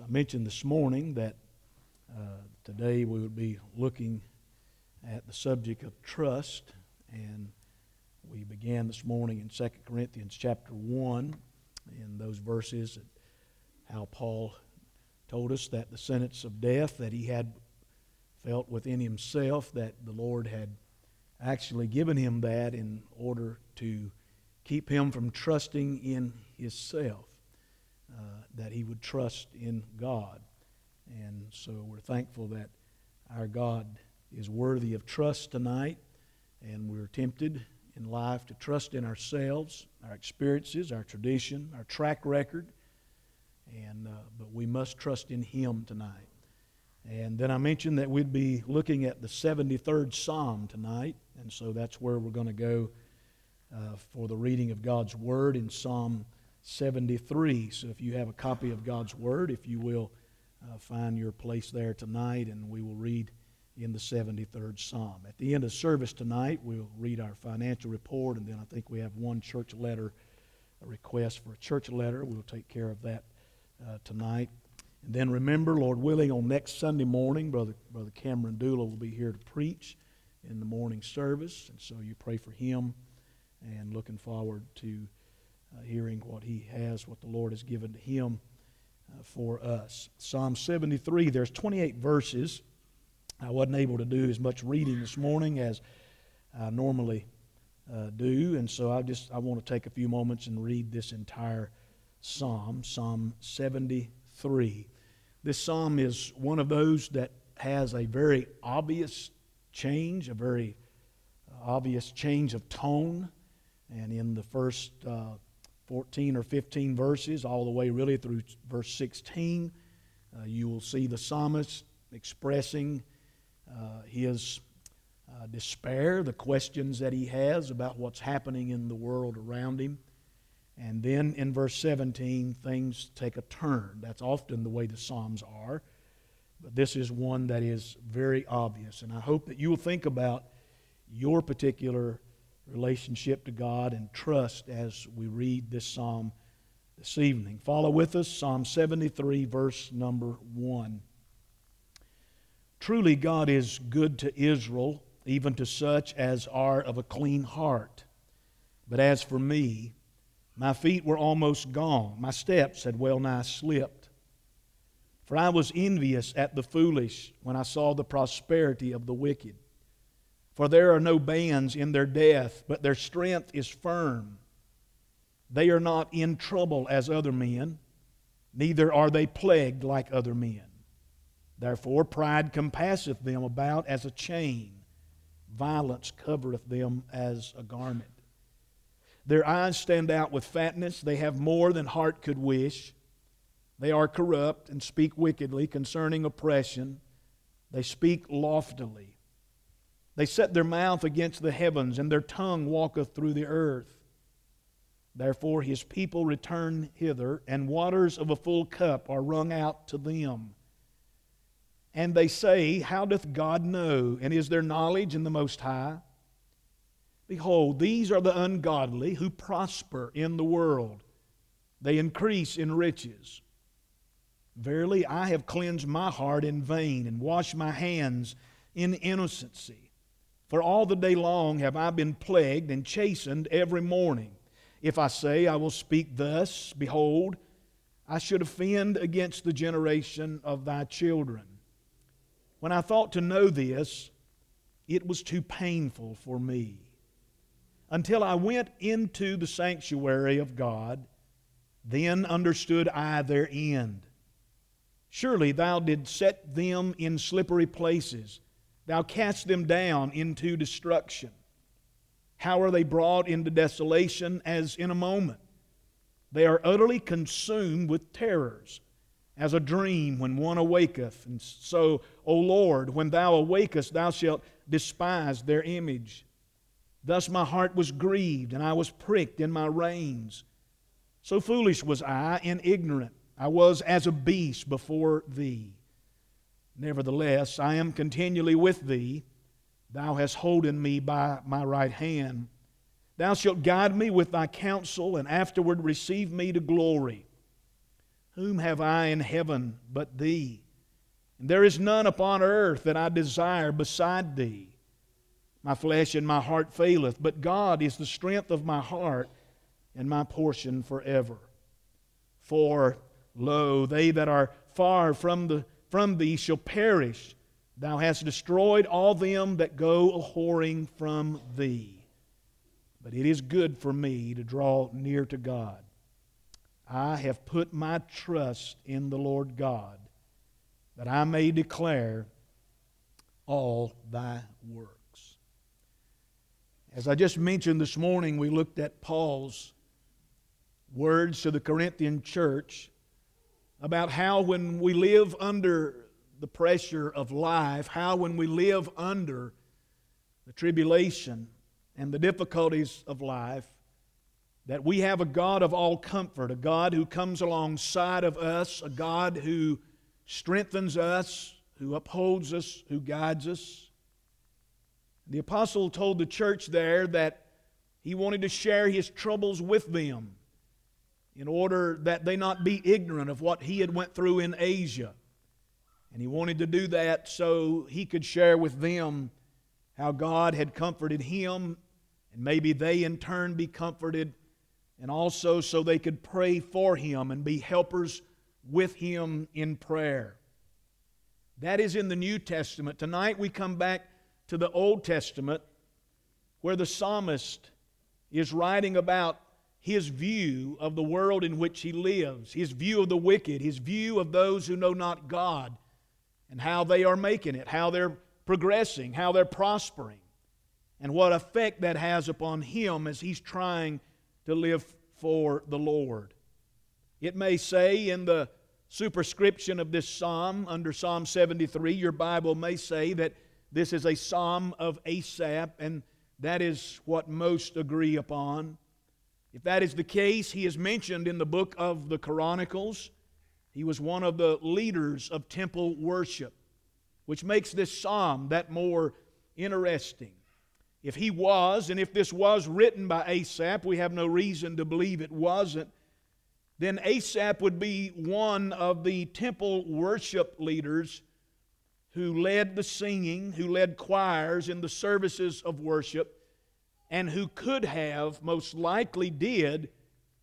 I mentioned this morning, that uh, today we would be looking at the subject of trust, and we began this morning in 2 Corinthians chapter 1 in those verses how Paul told us that the sentence of death that he had felt within himself that the Lord had actually given him that in order to keep him from trusting in himself that he would trust in God. And so we're thankful that our God is worthy of trust tonight, and we're tempted in life to trust in ourselves, our experiences, our tradition, our track record, and uh, but we must trust in Him tonight. And then I mentioned that we'd be looking at the 73rd Psalm tonight, and so that's where we're going to go uh, for the reading of God's Word in Psalm 73. So if you have a copy of God's Word, if you will uh, find your place there tonight, and we will read in the 73rd Psalm. At the end of service tonight, we'll read our financial report, and then I think we have one church letter, a request for a church letter. We'll take care of that uh, tonight. And then remember, Lord willing, on next Sunday morning, Brother, Brother Cameron Dula will be here to preach in the morning service. And so you pray for him and looking forward to uh, hearing what he has, what the Lord has given to him uh, for us. Psalm 73, there's 28 verses. I wasn't able to do as much reading this morning as I normally uh, do, and so I just I want to take a few moments and read this entire psalm, Psalm 73. This psalm is one of those that has a very obvious change, a very obvious change of tone, and in the first uh, 14 or 15 verses, all the way really through verse 16, uh, you will see the psalmist expressing uh, his uh, despair, the questions that he has about what's happening in the world around him. And then in verse 17, things take a turn. That's often the way the Psalms are. But this is one that is very obvious. And I hope that you will think about your particular relationship to God and trust as we read this psalm this evening. Follow with us, Psalm 73, verse number 1. Truly, God is good to Israel, even to such as are of a clean heart. But as for me, my feet were almost gone, my steps had well nigh slipped. For I was envious at the foolish when I saw the prosperity of the wicked. For there are no bands in their death, but their strength is firm. They are not in trouble as other men, neither are they plagued like other men. Therefore, pride compasseth them about as a chain, violence covereth them as a garment. Their eyes stand out with fatness, they have more than heart could wish. They are corrupt and speak wickedly concerning oppression, they speak loftily. They set their mouth against the heavens, and their tongue walketh through the earth. Therefore his people return hither, and waters of a full cup are wrung out to them. And they say, How doth God know? And is there knowledge in the Most High? Behold, these are the ungodly who prosper in the world, they increase in riches. Verily, I have cleansed my heart in vain and washed my hands in innocency. For all the day long have I been plagued and chastened every morning. If I say I will speak thus, behold, I should offend against the generation of thy children. When I thought to know this, it was too painful for me. Until I went into the sanctuary of God, then understood I their end. Surely thou didst set them in slippery places Thou cast them down into destruction. How are they brought into desolation as in a moment? They are utterly consumed with terrors, as a dream when one awaketh. And so, O Lord, when thou awakest, thou shalt despise their image. Thus my heart was grieved, and I was pricked in my reins. So foolish was I and ignorant. I was as a beast before thee. Nevertheless, I am continually with thee. Thou hast holden me by my right hand. Thou shalt guide me with thy counsel, and afterward receive me to glory. Whom have I in heaven but thee? And there is none upon earth that I desire beside thee. My flesh and my heart faileth, but God is the strength of my heart and my portion forever. For, lo, they that are far from, the, from thee shall perish. Thou hast destroyed all them that go a whoring from thee. But it is good for me to draw near to God. I have put my trust in the Lord God, that I may declare all thy works. As I just mentioned this morning, we looked at Paul's words to the Corinthian church about how when we live under the pressure of life, how when we live under the tribulation and the difficulties of life, that we have a God of all comfort, a God who comes alongside of us, a God who strengthens us, who upholds us, who guides us. The apostle told the church there that he wanted to share his troubles with them in order that they not be ignorant of what he had went through in Asia. And he wanted to do that so he could share with them how God had comforted him and maybe they in turn be comforted and also so they could pray for him and be helpers with him in prayer. That is in the New Testament. Tonight we come back to the Old Testament where the psalmist is writing about his view of the world in which he lives, his view of the wicked, his view of those who know not God, and how they are making it, how they're progressing, how they're prospering, and what effect that has upon him as he's trying to live for the Lord. It may say in the superscription of this psalm, under Psalm 73, your Bible may say that this is a psalm of Asaph, and that is what most agree upon. If that is the case, he is mentioned in the book of the Chronicles. He was one of the leaders of temple worship, which makes this psalm that more interesting. If he was, and if this was written by Asaph, we have no reason to believe it wasn't, then Asaph would be one of the temple worship leaders who led the singing, who led choirs in the services of worship, and who could have, most likely did,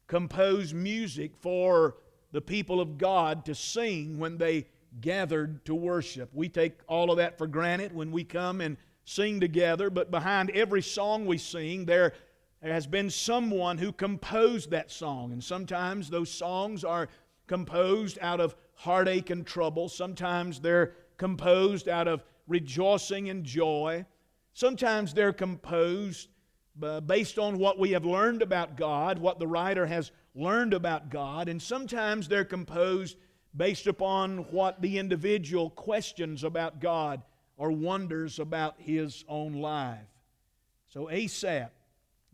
compose music for the people of God to sing when they gathered to worship. We take all of that for granted when we come and sing together, but behind every song we sing, there has been someone who composed that song. And sometimes those songs are composed out of heartache and trouble, sometimes they're composed out of rejoicing and joy, sometimes they're composed based on what we have learned about God, what the writer has learned about God, and sometimes they're composed based upon what the individual questions about God or wonders about his own life. So, Asaph,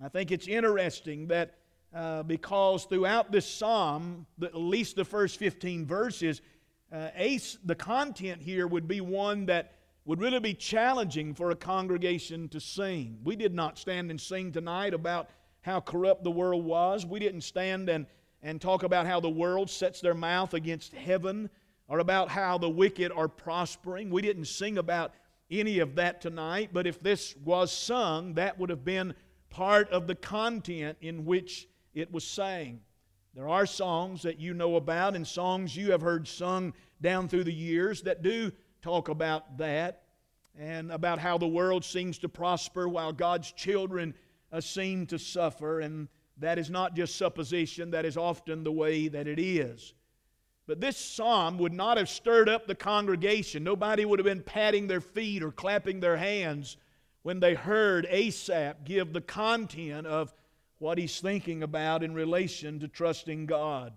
I think it's interesting that uh, because throughout this psalm, the, at least the first 15 verses, uh, the content here would be one that would really be challenging for a congregation to sing. We did not stand and sing tonight about how corrupt the world was. We didn't stand and, and talk about how the world sets their mouth against heaven or about how the wicked are prospering. We didn't sing about any of that tonight, but if this was sung, that would have been part of the content in which it was sang. There are songs that you know about and songs you have heard sung down through the years that do talk about that and about how the world seems to prosper while God's children uh, seem to suffer. And that is not just supposition, that is often the way that it is. But this psalm would not have stirred up the congregation. Nobody would have been patting their feet or clapping their hands when they heard Asaph give the content of what he's thinking about in relation to trusting God.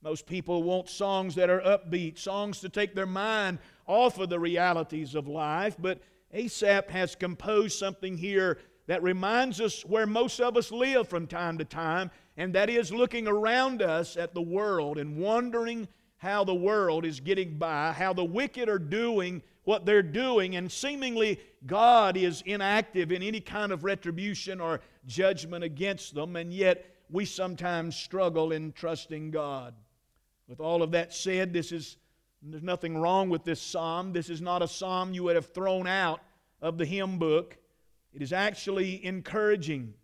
Most people want songs that are upbeat, songs to take their mind off of the realities of life, but Asaph has composed something here that reminds us where most of us live from time to time, and that is looking around us at the world and wondering how the world is getting by, how the wicked are doing what they're doing, and seemingly God is inactive in any kind of retribution or judgment against them, and yet we sometimes struggle in trusting God. With all of that said, this is there's nothing wrong with this psalm. This is not a psalm you would have thrown out of the hymn book. It is actually encouraging.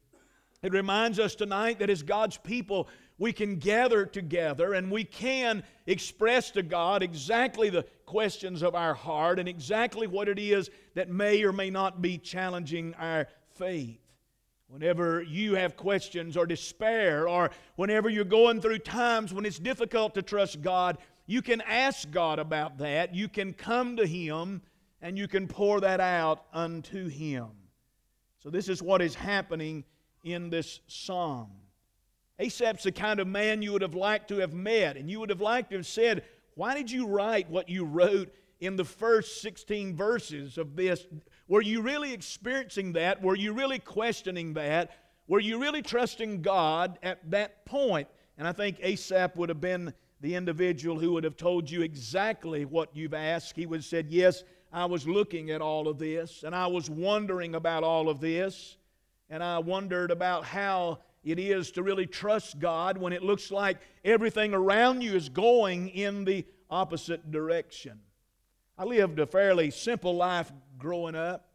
It reminds us tonight that as God's people, we can gather together and we can express to God exactly the questions of our heart and exactly what it is that may or may not be challenging our faith. Whenever you have questions or despair, or whenever you're going through times when it's difficult to trust God, you can ask God about that. You can come to Him and you can pour that out unto Him. So, this is what is happening in this psalm. Asaph's the kind of man you would have liked to have met, and you would have liked to have said, Why did you write what you wrote in the first 16 verses of this? Were you really experiencing that? Were you really questioning that? Were you really trusting God at that point? And I think Asaph would have been the individual who would have told you exactly what you've asked. He would have said, Yes, I was looking at all of this, and I was wondering about all of this, and I wondered about how it is to really trust God when it looks like everything around you is going in the opposite direction. I lived a fairly simple life growing up.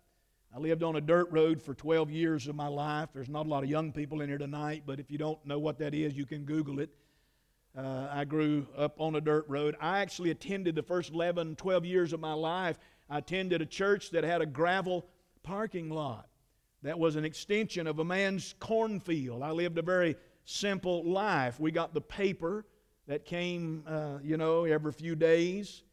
I lived on a dirt road for 12 years of my life. There's not a lot of young people in here tonight, but if you don't know what that is, you can Google it. Uh, I grew up on a dirt road. I actually attended the first 11, 12 years of my life. I attended a church that had a gravel parking lot. That was an extension of a man's cornfield. I lived a very simple life. We got the paper that came, uh, you know, every few days.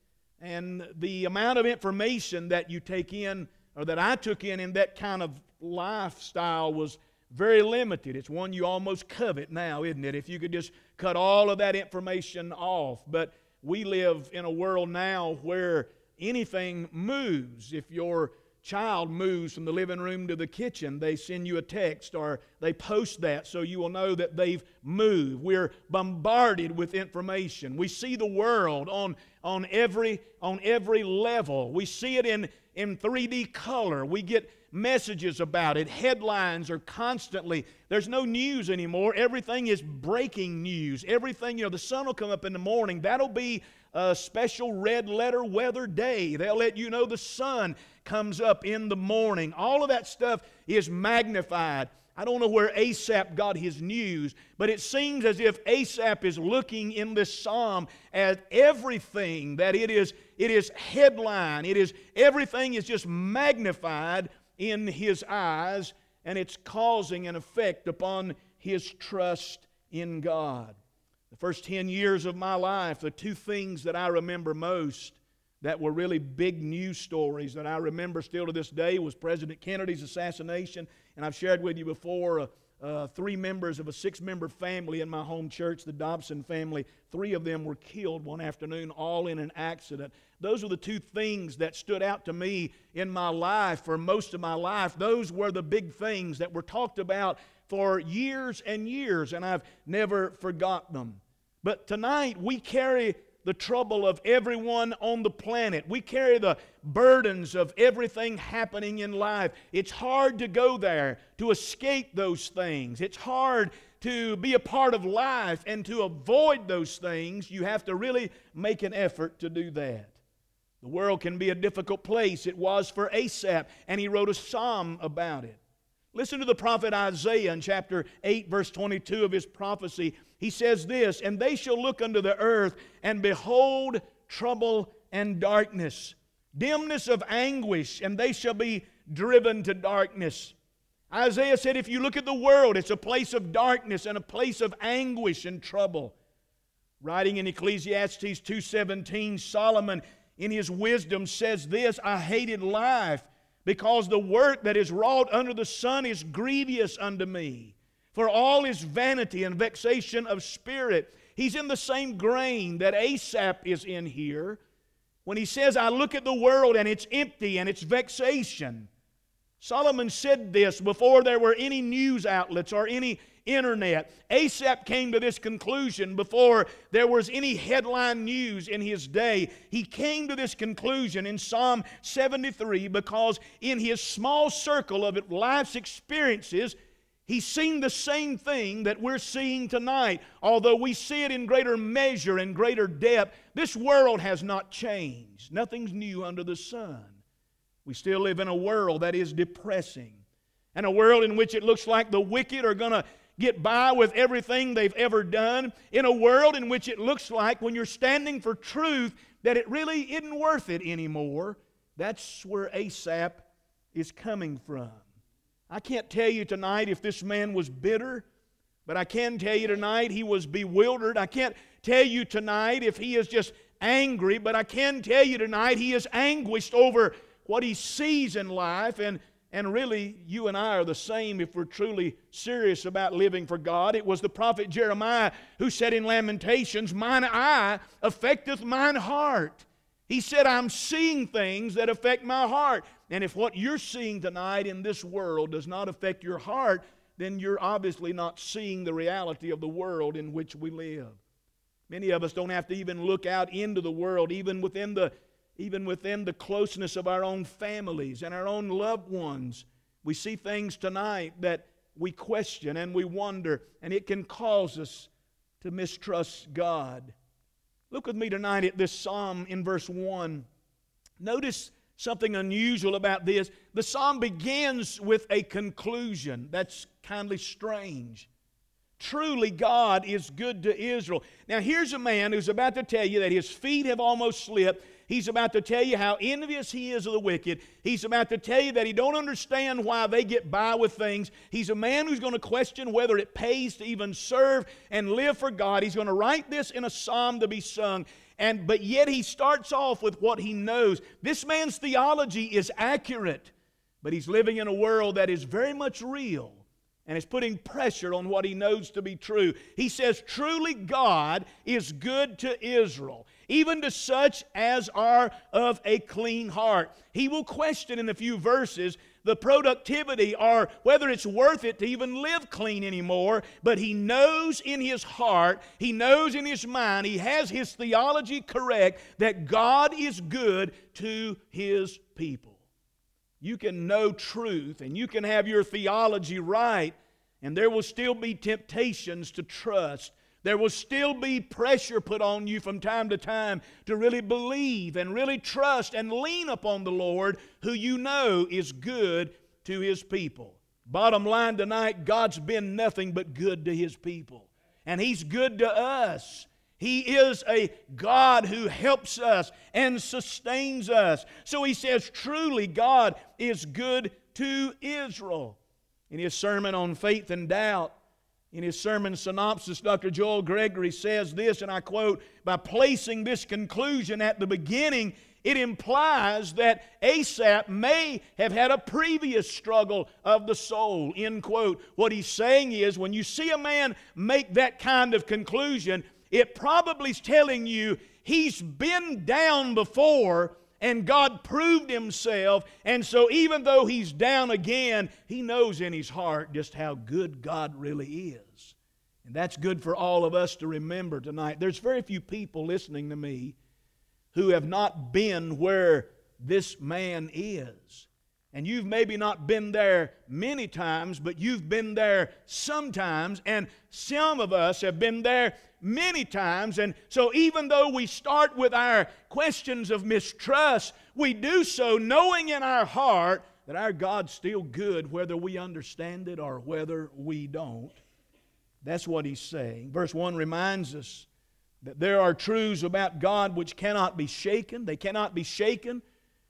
And the amount of information that you take in, or that I took in in that kind of lifestyle, was very limited. It's one you almost covet now, isn't it? If you could just cut all of that information off. But we live in a world now where anything moves. If your child moves from the living room to the kitchen, they send you a text or they post that so you will know that they've moved. We're bombarded with information. We see the world on, on, every, on every level. We see it in, in 3D color. We get messages about it. Headlines are constantly, there's no news anymore. Everything is breaking news. Everything, you know, the sun will come up in the morning. That'll be a special red letter weather day. They'll let you know the sun comes up in the morning. All of that stuff is magnified. I don't know where Asaph got his news, but it seems as if Asaph is looking in this psalm at everything that it is it is headline, it is everything is just magnified in his eyes and it's causing an effect upon his trust in God. The first 10 years of my life, the two things that I remember most that were really big news stories that I remember still to this day was President Kennedy's assassination. And I've shared with you before uh, uh, three members of a six member family in my home church, the Dobson family. Three of them were killed one afternoon, all in an accident. Those were the two things that stood out to me in my life for most of my life. Those were the big things that were talked about for years and years, and I've never forgot them. But tonight we carry the trouble of everyone on the planet. We carry the burdens of everything happening in life. It's hard to go there, to escape those things. It's hard to be a part of life and to avoid those things. You have to really make an effort to do that. The world can be a difficult place. It was for Asaph, and he wrote a psalm about it. Listen to the prophet Isaiah in chapter 8, verse 22 of his prophecy. He says this And they shall look unto the earth and behold trouble and darkness, dimness of anguish, and they shall be driven to darkness. Isaiah said, If you look at the world, it's a place of darkness and a place of anguish and trouble. Writing in Ecclesiastes 2:17, Solomon in his wisdom says this, I hated life because the work that is wrought under the sun is grievous unto me. For all is vanity and vexation of spirit. He's in the same grain that Asaph is in here when he says, I look at the world and it's empty and it's vexation. Solomon said this before there were any news outlets or any internet. Asaph came to this conclusion before there was any headline news in his day. He came to this conclusion in Psalm 73 because in his small circle of life's experiences, He's seen the same thing that we're seeing tonight, although we see it in greater measure and greater depth. This world has not changed. Nothing's new under the sun. We still live in a world that is depressing, and a world in which it looks like the wicked are going to get by with everything they've ever done, in a world in which it looks like when you're standing for truth that it really isn't worth it anymore. That's where Asaph is coming from. I can't tell you tonight if this man was bitter, but I can tell you tonight he was bewildered. I can't tell you tonight if he is just angry, but I can tell you tonight he is anguished over what he sees in life. And, and really, you and I are the same if we're truly serious about living for God. It was the prophet Jeremiah who said in Lamentations, Mine eye affecteth mine heart. He said, I'm seeing things that affect my heart. And if what you're seeing tonight in this world does not affect your heart, then you're obviously not seeing the reality of the world in which we live. Many of us don't have to even look out into the world, even within the, even within the closeness of our own families and our own loved ones. We see things tonight that we question and we wonder, and it can cause us to mistrust God. Look with me tonight at this psalm in verse 1. Notice something unusual about this. The psalm begins with a conclusion. That's kindly strange. Truly, God is good to Israel. Now, here's a man who's about to tell you that his feet have almost slipped He's about to tell you how envious he is of the wicked. He's about to tell you that he don't understand why they get by with things. He's a man who's going to question whether it pays to even serve and live for God. He's going to write this in a psalm to be sung. And but yet he starts off with what he knows. This man's theology is accurate, but he's living in a world that is very much real and is putting pressure on what he knows to be true. He says, Truly, God is good to Israel even to such as are of a clean heart. He will question in a few verses the productivity or whether it's worth it to even live clean anymore, but he knows in his heart, he knows in his mind, he has his theology correct that God is good to his people. You can know truth and you can have your theology right, and there will still be temptations to trust there will still be pressure put on you from time to time to really believe and really trust and lean upon the Lord who you know is good to His people. Bottom line tonight, God's been nothing but good to His people. And He's good to us. He is a God who helps us and sustains us. So He says, truly, God is good to Israel. In His sermon on faith and doubt, in his sermon synopsis, Dr. Joel Gregory says this, and I quote By placing this conclusion at the beginning, it implies that Asaph may have had a previous struggle of the soul. End quote. What he's saying is when you see a man make that kind of conclusion, it probably is telling you he's been down before and God proved himself. And so, even though he's down again, he knows in his heart just how good God really is. And that's good for all of us to remember tonight. There's very few people listening to me who have not been where this man is. And you've maybe not been there many times, but you've been there sometimes. And some of us have been there many times. And so, even though we start with our questions of mistrust, we do so knowing in our heart that our God's still good, whether we understand it or whether we don't. That's what he's saying. Verse 1 reminds us that there are truths about God which cannot be shaken. They cannot be shaken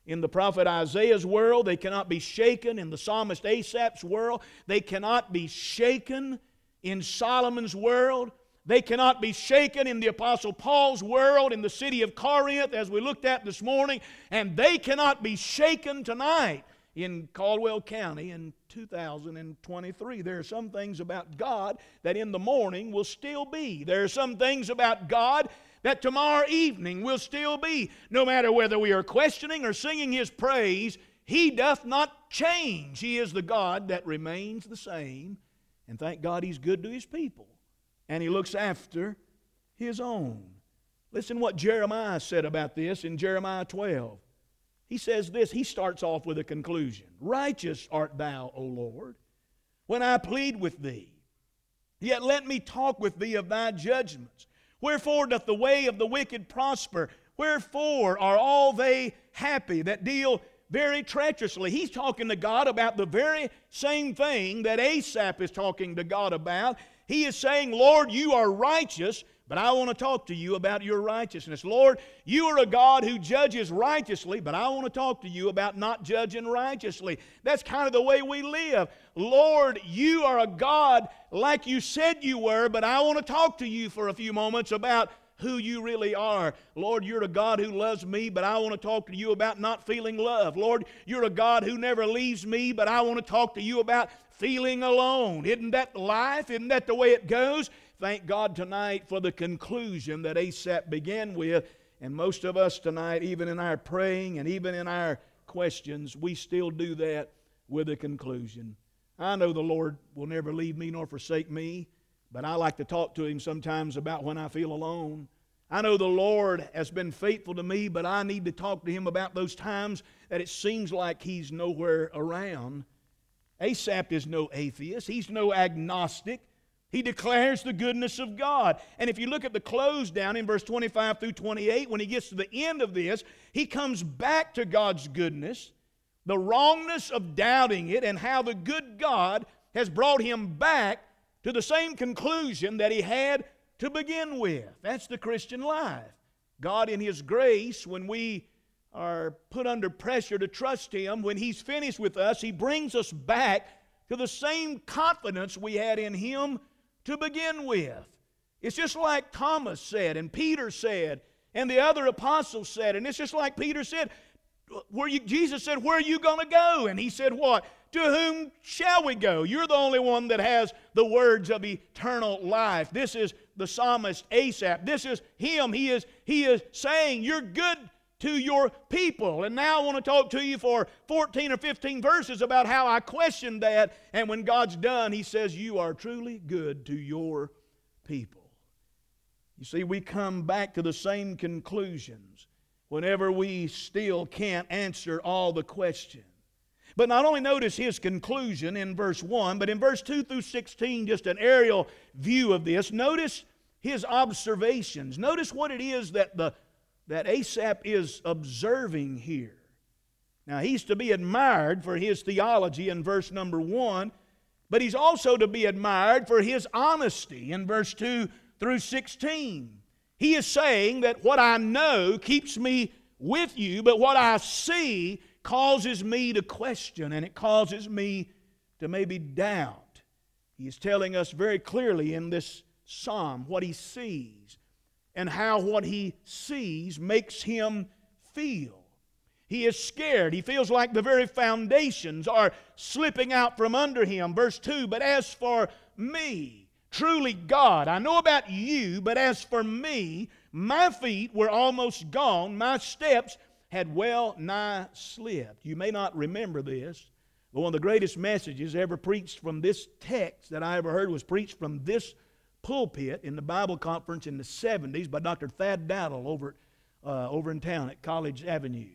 in the prophet Isaiah's world, they cannot be shaken. In the psalmist Asaph's world, they cannot be shaken. In Solomon's world, they cannot be shaken in the Apostle Paul's world, in the city of Corinth, as we looked at this morning, and they cannot be shaken tonight in Caldwell County in 2023. There are some things about God that in the morning will still be. There are some things about God that tomorrow evening will still be. No matter whether we are questioning or singing His praise, He doth not change. He is the God that remains the same. And thank God He's good to His people. And He looks after His own. Listen what Jeremiah said about this in Jeremiah 12. He says this, he starts off with a conclusion Righteous art thou, O Lord when I plead with thee. Yet let me talk with thee of thy judgments. Wherefore doth the way of the wicked prosper? Wherefore are all they happy that deal very treacherously? He's talking to God about the very same thing that Asaph is talking to God about. He is saying, Lord, you are righteous, but I want to talk to you about your righteousness. Lord, you are a God who judges righteously, but I want to talk to you about not judging righteously. That's kind of the way we live. Lord, you are a God like you said you were, but I want to talk to you for a few moments about who you really are. Lord, you're a God who loves me, but I want to talk to you about not feeling love. Lord, you're a God who never leaves me, but I want to talk to you about feeling alone. Isn't that life? Isn't that the way it goes? Thank God tonight for the conclusion that Asaph began with. And most of us tonight, even in our praying and even in our questions, we still do that with a conclusion. I know the Lord will never leave me nor forsake me, but I like to talk to Him sometimes about when I feel alone. I know the Lord has been faithful to me, but I need to talk to Him about those times that it seems like He's nowhere around. Asaph is no atheist, he's no agnostic. He declares the goodness of God. And if you look at the close down in verse 25 through 28, when he gets to the end of this, he comes back to God's goodness, the wrongness of doubting it, and how the good God has brought him back to the same conclusion that he had to begin with. That's the Christian life. God, in His grace, when we are put under pressure to trust Him, when He's finished with us, He brings us back to the same confidence we had in Him to begin with. It's just like Thomas said, and Peter said, and the other apostles said, and it's just like Peter said, where you, Jesus said, Where are you going to go? And he said, What? To whom shall we go? You're the only one that has the words of eternal life. This is the psalmist Asaph. This is him. He is, he is saying, You're good to your people. And now I want to talk to you for 14 or 15 verses about how I questioned that. And when God's done, He says, You are truly good to your people. You see, we come back to the same conclusions whenever we still can't answer all the questions. But not only notice his conclusion in verse 1, but in verse 2 through 16, just an aerial view of this, notice his observations. Notice what it is that the that Asaph is observing here. Now, he's to be admired for his theology in verse number one, but he's also to be admired for his honesty in verse 2 through 16. He is saying that what I know keeps me with you, but what I see causes me to question and it causes me to maybe doubt. He is telling us very clearly in this psalm what he sees and how what he sees makes him feel. He is scared. He feels like the very foundations are slipping out from under him. Verse 2 But as for me, truly God, I know about you, but as for me, my feet were almost gone, my steps had well nigh slipped. You may not remember this, but one of the greatest messages ever preached from this text that I ever heard was preached from this pulpit in the Bible conference in the 70s by Dr. Thad Dowdle over, uh, over in town at College Avenue.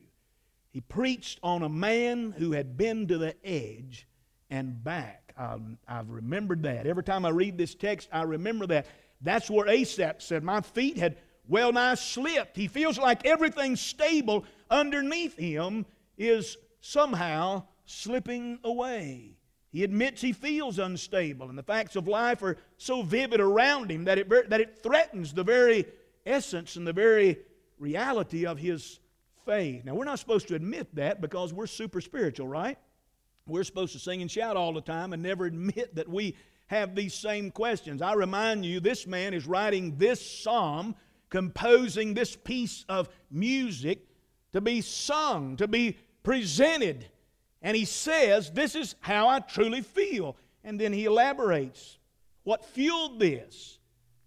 He preached on a man who had been to the edge and back. Um, I've remembered that. Every time I read this text, I remember that. That's where Asaph said, My feet had well nigh slipped. He feels like everything's stable underneath him is somehow slipping away. He admits he feels unstable, and the facts of life are so vivid around him that it, that it threatens the very essence and the very reality of his faith. Now, we're not supposed to admit that because we're super spiritual, right? We're supposed to sing and shout all the time and never admit that we have these same questions. I remind you, this man is writing this psalm, composing this piece of music to be sung, to be presented and he says, This is how I truly feel. And then he elaborates what fueled this.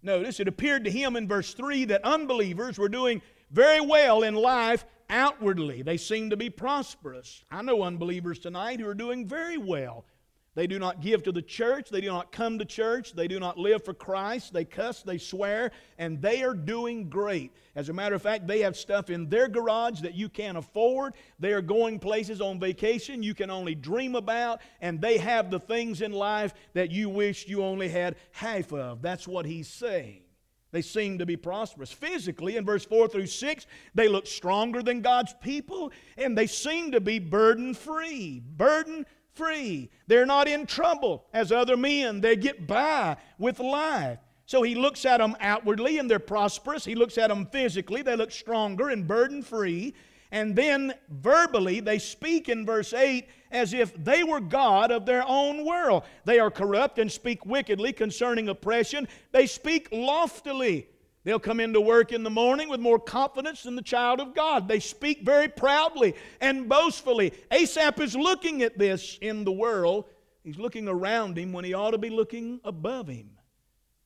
Notice it appeared to him in verse 3 that unbelievers were doing very well in life outwardly. They seemed to be prosperous. I know unbelievers tonight who are doing very well. They do not give to the church. They do not come to church. They do not live for Christ. They cuss, they swear, and they are doing great. As a matter of fact, they have stuff in their garage that you can't afford. They are going places on vacation you can only dream about, and they have the things in life that you wish you only had half of. That's what he's saying. They seem to be prosperous. Physically, in verse 4 through 6, they look stronger than God's people, and they seem to be burden free. Burden free. They're not in trouble as other men. They get by with life. So he looks at them outwardly and they're prosperous. He looks at them physically. They look stronger and burden free. And then verbally, they speak in verse 8 as if they were God of their own world. They are corrupt and speak wickedly concerning oppression. They speak loftily. They'll come into work in the morning with more confidence than the child of God. They speak very proudly and boastfully. Asaph is looking at this in the world. He's looking around him when he ought to be looking above him.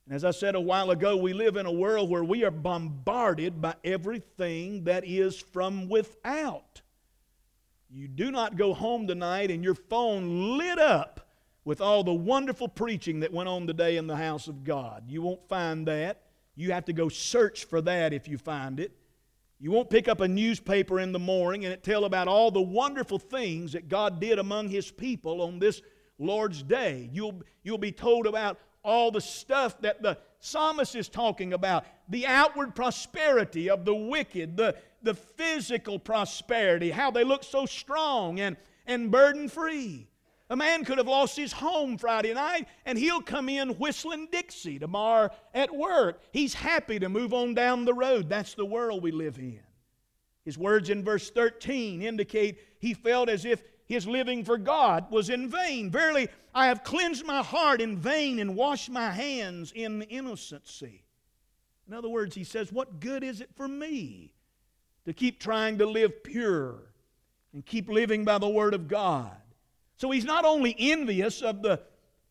And as I said a while ago, we live in a world where we are bombarded by everything that is from without. You do not go home tonight and your phone lit up with all the wonderful preaching that went on today in the house of God. You won't find that. You have to go search for that if you find it. You won't pick up a newspaper in the morning and it tell about all the wonderful things that God did among his people on this Lord's day. You'll, you'll be told about all the stuff that the psalmist is talking about the outward prosperity of the wicked, the, the physical prosperity, how they look so strong and, and burden free. A man could have lost his home Friday night and he'll come in whistling Dixie tomorrow at work. He's happy to move on down the road. That's the world we live in. His words in verse 13 indicate he felt as if his living for God was in vain. Verily, I have cleansed my heart in vain and washed my hands in innocency. In other words, he says, What good is it for me to keep trying to live pure and keep living by the Word of God? So he's not only envious of the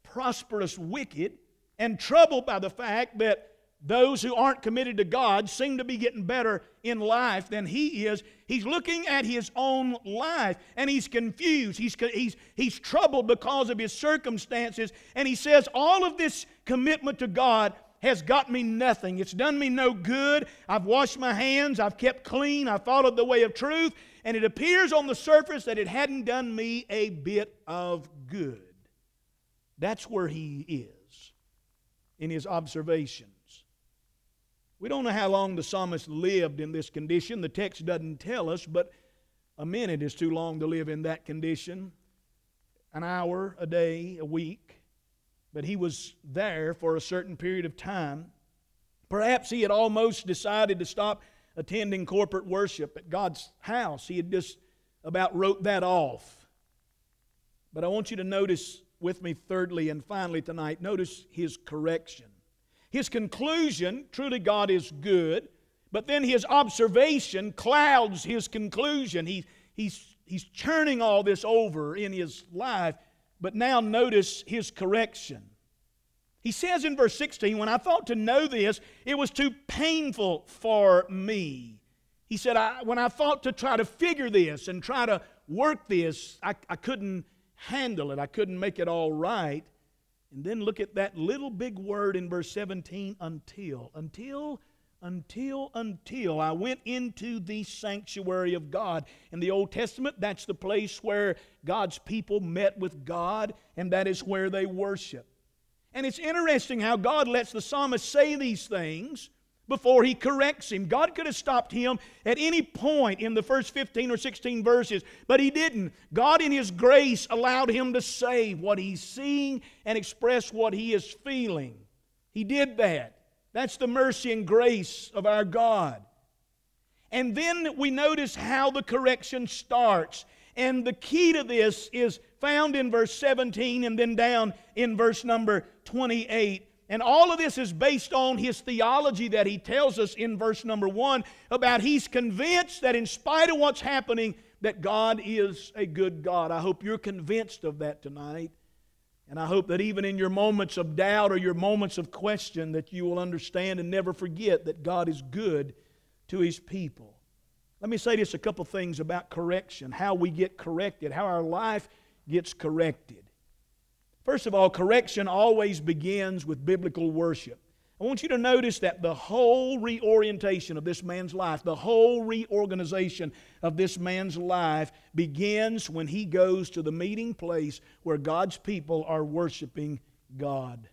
prosperous wicked and troubled by the fact that those who aren't committed to God seem to be getting better in life than he is. He's looking at his own life and he's confused. He's, he's, he's troubled because of his circumstances. And he says, All of this commitment to God has got me nothing. It's done me no good. I've washed my hands. I've kept clean. I followed the way of truth and it appears on the surface that it hadn't done me a bit of good. That's where he is in his observations. We don't know how long the psalmist lived in this condition. The text doesn't tell us, but a minute is too long to live in that condition. An hour, a day, a week. But he was there for a certain period of time. Perhaps he had almost decided to stop attending corporate worship at God's house. He had just about wrote that off. But I want you to notice with me, thirdly and finally tonight, notice his correction. His conclusion truly, God is good, but then his observation clouds his conclusion. He, he's, he's churning all this over in his life, but now notice his correction. He says in verse 16, When I thought to know this, it was too painful for me. He said, I, When I thought to try to figure this and try to work this, I, I couldn't handle it. I couldn't make it all right. And then look at that little big word in verse 17 until. Until, until, until I went into the sanctuary of God. In the Old Testament, that's the place where God's people met with God, and that is where they worship. And it's interesting how God lets the psalmist say these things before he corrects him. God could have stopped him at any point in the first 15 or 16 verses, but he didn't. God, in his grace, allowed him to say what he's seeing and express what he is feeling. He did that. That's the mercy and grace of our God. And then we notice how the correction starts. And the key to this is found in verse 17 and then down in verse number 28. And all of this is based on his theology that he tells us in verse number 1 about he's convinced that in spite of what's happening that God is a good God. I hope you're convinced of that tonight. And I hope that even in your moments of doubt or your moments of question that you will understand and never forget that God is good to his people. Let me say just a couple things about correction, how we get corrected, how our life gets corrected. First of all, correction always begins with biblical worship. I want you to notice that the whole reorientation of this man's life, the whole reorganization of this man's life begins when he goes to the meeting place where God's people are worshiping God.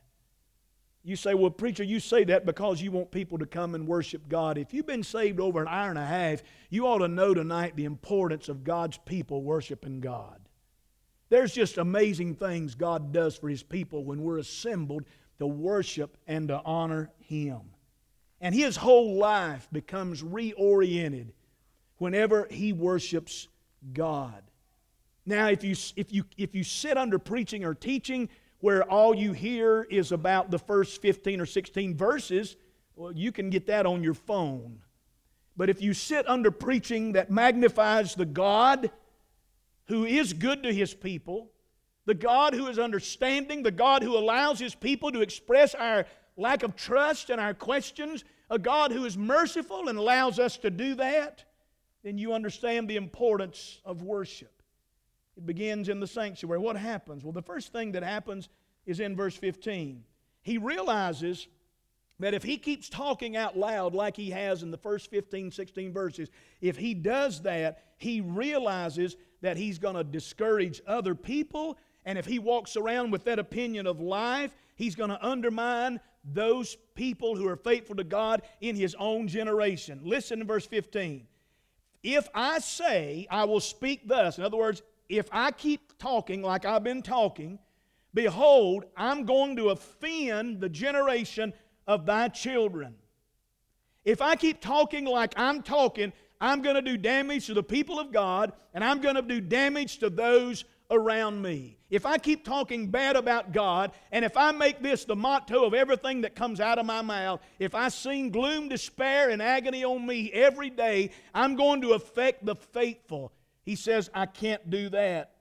You say, well, preacher, you say that because you want people to come and worship God. If you've been saved over an hour and a half, you ought to know tonight the importance of God's people worshiping God. There's just amazing things God does for His people when we're assembled to worship and to honor Him. And his whole life becomes reoriented whenever he worships God. Now, if you, if, you, if you sit under preaching or teaching where all you hear is about the first 15 or 16 verses, well, you can get that on your phone. But if you sit under preaching that magnifies the God who is good to his people, the God who is understanding, the God who allows His people to express our lack of trust and our questions, a God who is merciful and allows us to do that, then you understand the importance of worship. It begins in the sanctuary. What happens? Well, the first thing that happens is in verse 15. He realizes that if he keeps talking out loud like he has in the first 15, 16 verses, if he does that, he realizes that he's going to discourage other people and if he walks around with that opinion of life, he's going to undermine those people who are faithful to God in his own generation. Listen to verse 15. If I say I will speak thus, in other words, if I keep talking like I've been talking, behold, I'm going to offend the generation of thy children. If I keep talking like I'm talking, I'm going to do damage to the people of God, and I'm going to do damage to those around me. If I keep talking bad about God, and if I make this the motto of everything that comes out of my mouth, if I sing gloom, despair, and agony on me every day, I'm going to affect the faithful. He says, I can't do that.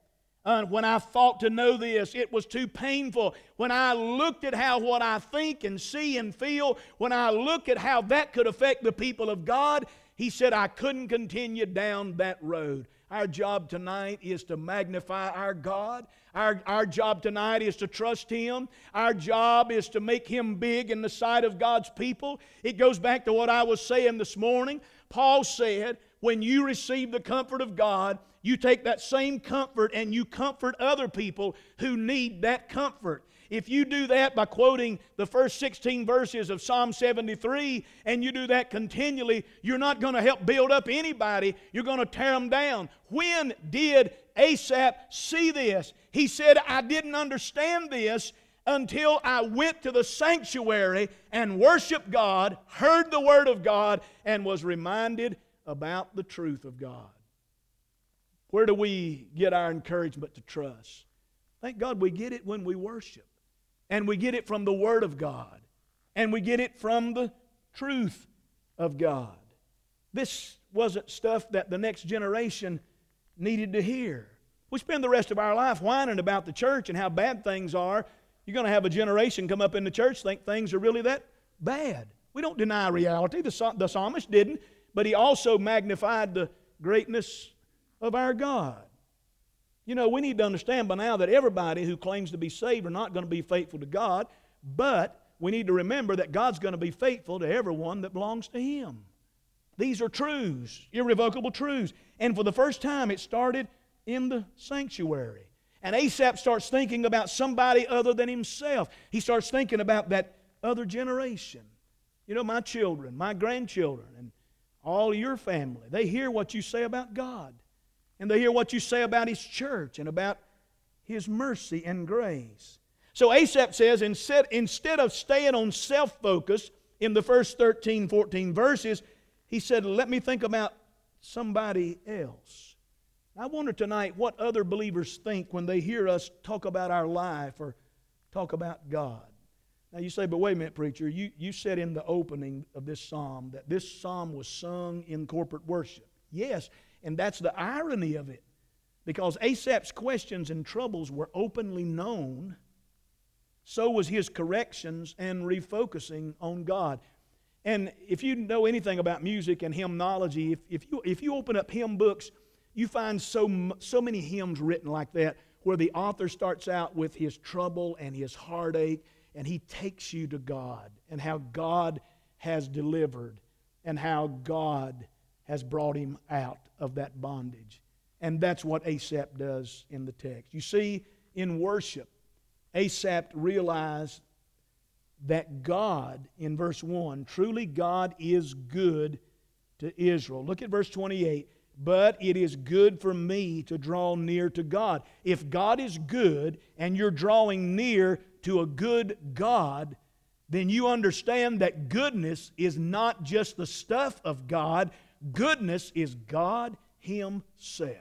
Uh, when I fought to know this, it was too painful. When I looked at how what I think and see and feel, when I look at how that could affect the people of God, he said, I couldn't continue down that road. Our job tonight is to magnify our God. Our, our job tonight is to trust Him. Our job is to make Him big in the sight of God's people. It goes back to what I was saying this morning. Paul said, when you receive the comfort of God, you take that same comfort and you comfort other people who need that comfort. If you do that by quoting the first 16 verses of Psalm 73 and you do that continually, you're not going to help build up anybody. You're going to tear them down. When did Asaph see this? He said, I didn't understand this until I went to the sanctuary and worshiped God, heard the Word of God, and was reminded about the truth of God. Where do we get our encouragement to trust? Thank God we get it when we worship. And we get it from the Word of God. And we get it from the truth of God. This wasn't stuff that the next generation needed to hear. We spend the rest of our life whining about the church and how bad things are. You're going to have a generation come up in the church think things are really that bad. We don't deny reality. The, the psalmist didn't, but he also magnified the greatness of our God. You know, we need to understand by now that everybody who claims to be saved are not going to be faithful to God, but we need to remember that God's going to be faithful to everyone that belongs to Him. These are truths, irrevocable truths. And for the first time, it started in the sanctuary. And Asaph starts thinking about somebody other than himself. He starts thinking about that other generation. You know, my children, my grandchildren, and all your family, they hear what you say about God and they hear what you say about His church and about His mercy and grace. So Asaph says instead, instead of staying on self focus in the first 13, 14 verses, he said, Let me think about somebody else. I wonder tonight what other believers think when they hear us talk about our life or talk about God. Now you say, but wait a minute, preacher, you, you said in the opening of this psalm that this psalm was sung in corporate worship. Yes, and that's the irony of it. Because Asaph's questions and troubles were openly known, so was his corrections and refocusing on God. And if you know anything about music and hymnology, if, if, you, if you open up hymn books, you find so, so many hymns written like that where the author starts out with his trouble and his heartache, and he takes you to God and how God has delivered and how God has brought him out of that bondage. And that's what Asaph does in the text. You see, in worship, Asaph realized that God, in verse 1, truly God is good to Israel. Look at verse 28. But it is good for me to draw near to God. If God is good and you're drawing near to a good God, then you understand that goodness is not just the stuff of God, goodness is God Himself.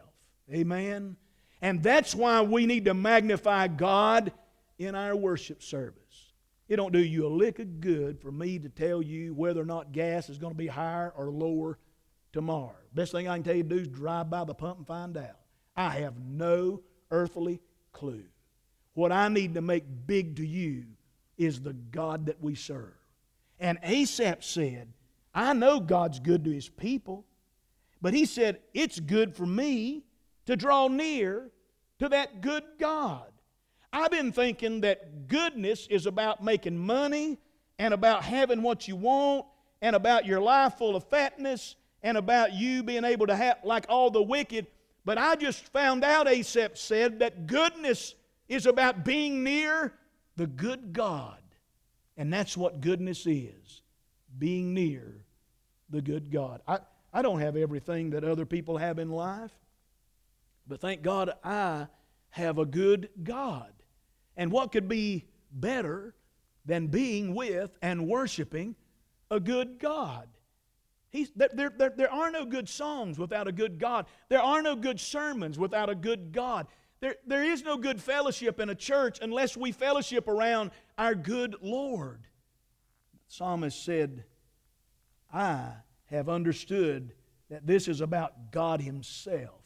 Amen? And that's why we need to magnify God in our worship service. It don't do you a lick of good for me to tell you whether or not gas is going to be higher or lower tomorrow. Best thing I can tell you to do is drive by the pump and find out. I have no earthly clue. What I need to make big to you is the God that we serve. And Asaph said, I know God's good to his people, but he said, it's good for me to draw near to that good God. I've been thinking that goodness is about making money and about having what you want and about your life full of fatness and about you being able to have, like all the wicked. But I just found out, Asaph said, that goodness is about being near the good God. And that's what goodness is being near the good God. I, I don't have everything that other people have in life, but thank God I have a good God. And what could be better than being with and worshiping a good God? He's, there, there, there are no good songs without a good God. There are no good sermons without a good God. There, there is no good fellowship in a church unless we fellowship around our good Lord. The psalmist said, I have understood that this is about God Himself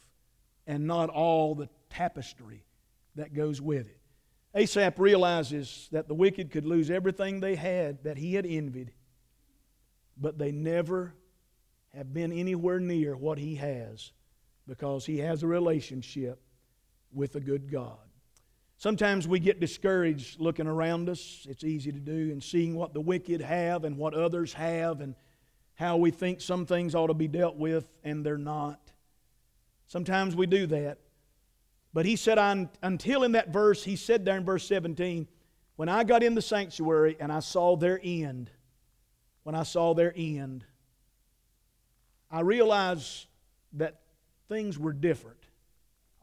and not all the tapestry that goes with it. Asaph realizes that the wicked could lose everything they had that he had envied, but they never have been anywhere near what he has because he has a relationship with a good God. Sometimes we get discouraged looking around us. It's easy to do, and seeing what the wicked have and what others have, and how we think some things ought to be dealt with and they're not. Sometimes we do that. But he said, until in that verse, he said there in verse 17, when I got in the sanctuary and I saw their end, when I saw their end, I realized that things were different.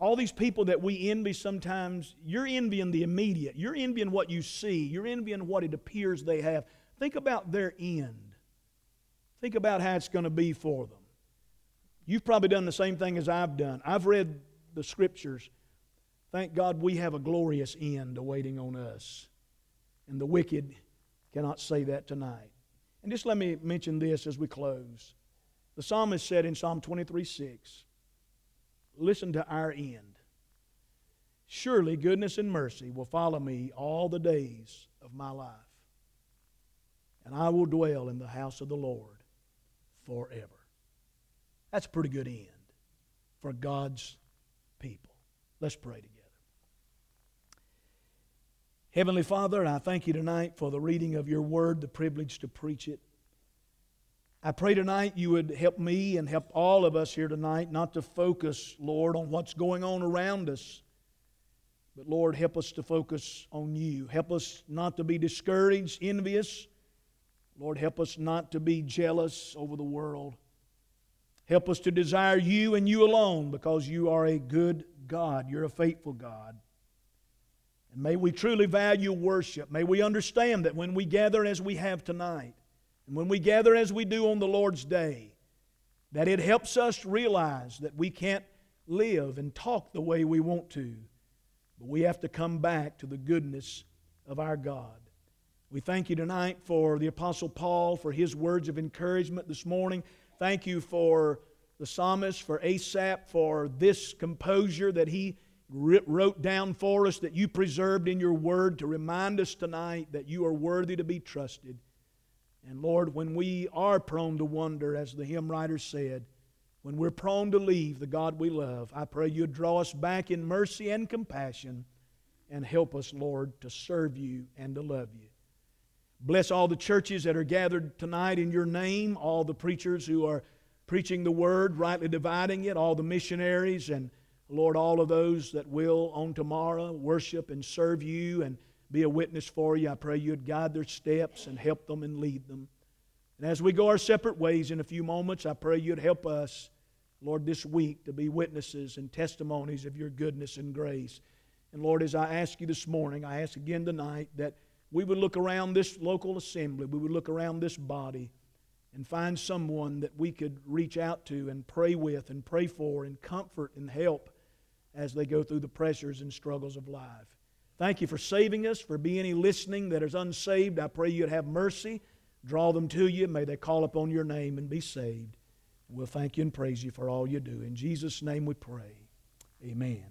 All these people that we envy sometimes, you're envying the immediate. You're envying what you see. You're envying what it appears they have. Think about their end. Think about how it's going to be for them. You've probably done the same thing as I've done. I've read the scriptures. Thank God we have a glorious end awaiting on us. And the wicked cannot say that tonight. And just let me mention this as we close. The psalmist said in Psalm 23 6, Listen to our end. Surely goodness and mercy will follow me all the days of my life, and I will dwell in the house of the Lord forever. That's a pretty good end for God's people. Let's pray together. Heavenly Father, I thank you tonight for the reading of your word, the privilege to preach it. I pray tonight you would help me and help all of us here tonight not to focus, Lord, on what's going on around us, but Lord, help us to focus on you. Help us not to be discouraged, envious. Lord, help us not to be jealous over the world. Help us to desire you and you alone because you are a good God. You're a faithful God. And may we truly value worship. May we understand that when we gather as we have tonight, and when we gather as we do on the Lord's day, that it helps us realize that we can't live and talk the way we want to, but we have to come back to the goodness of our God. We thank you tonight for the Apostle Paul, for his words of encouragement this morning. Thank you for the psalmist, for Asaph, for this composure that he wrote down for us, that you preserved in your word to remind us tonight that you are worthy to be trusted. And Lord, when we are prone to wonder, as the hymn writer said, when we're prone to leave the God we love, I pray you'd draw us back in mercy and compassion and help us, Lord, to serve you and to love you. Bless all the churches that are gathered tonight in your name, all the preachers who are preaching the word, rightly dividing it, all the missionaries, and Lord, all of those that will on tomorrow worship and serve you and be a witness for you. I pray you'd guide their steps and help them and lead them. And as we go our separate ways in a few moments, I pray you'd help us, Lord, this week to be witnesses and testimonies of your goodness and grace. And Lord, as I ask you this morning, I ask again tonight that we would look around this local assembly, we would look around this body and find someone that we could reach out to and pray with and pray for and comfort and help as they go through the pressures and struggles of life. Thank you for saving us. For be any listening that is unsaved, I pray you'd have mercy. Draw them to you. May they call upon your name and be saved. We'll thank you and praise you for all you do. In Jesus' name we pray. Amen.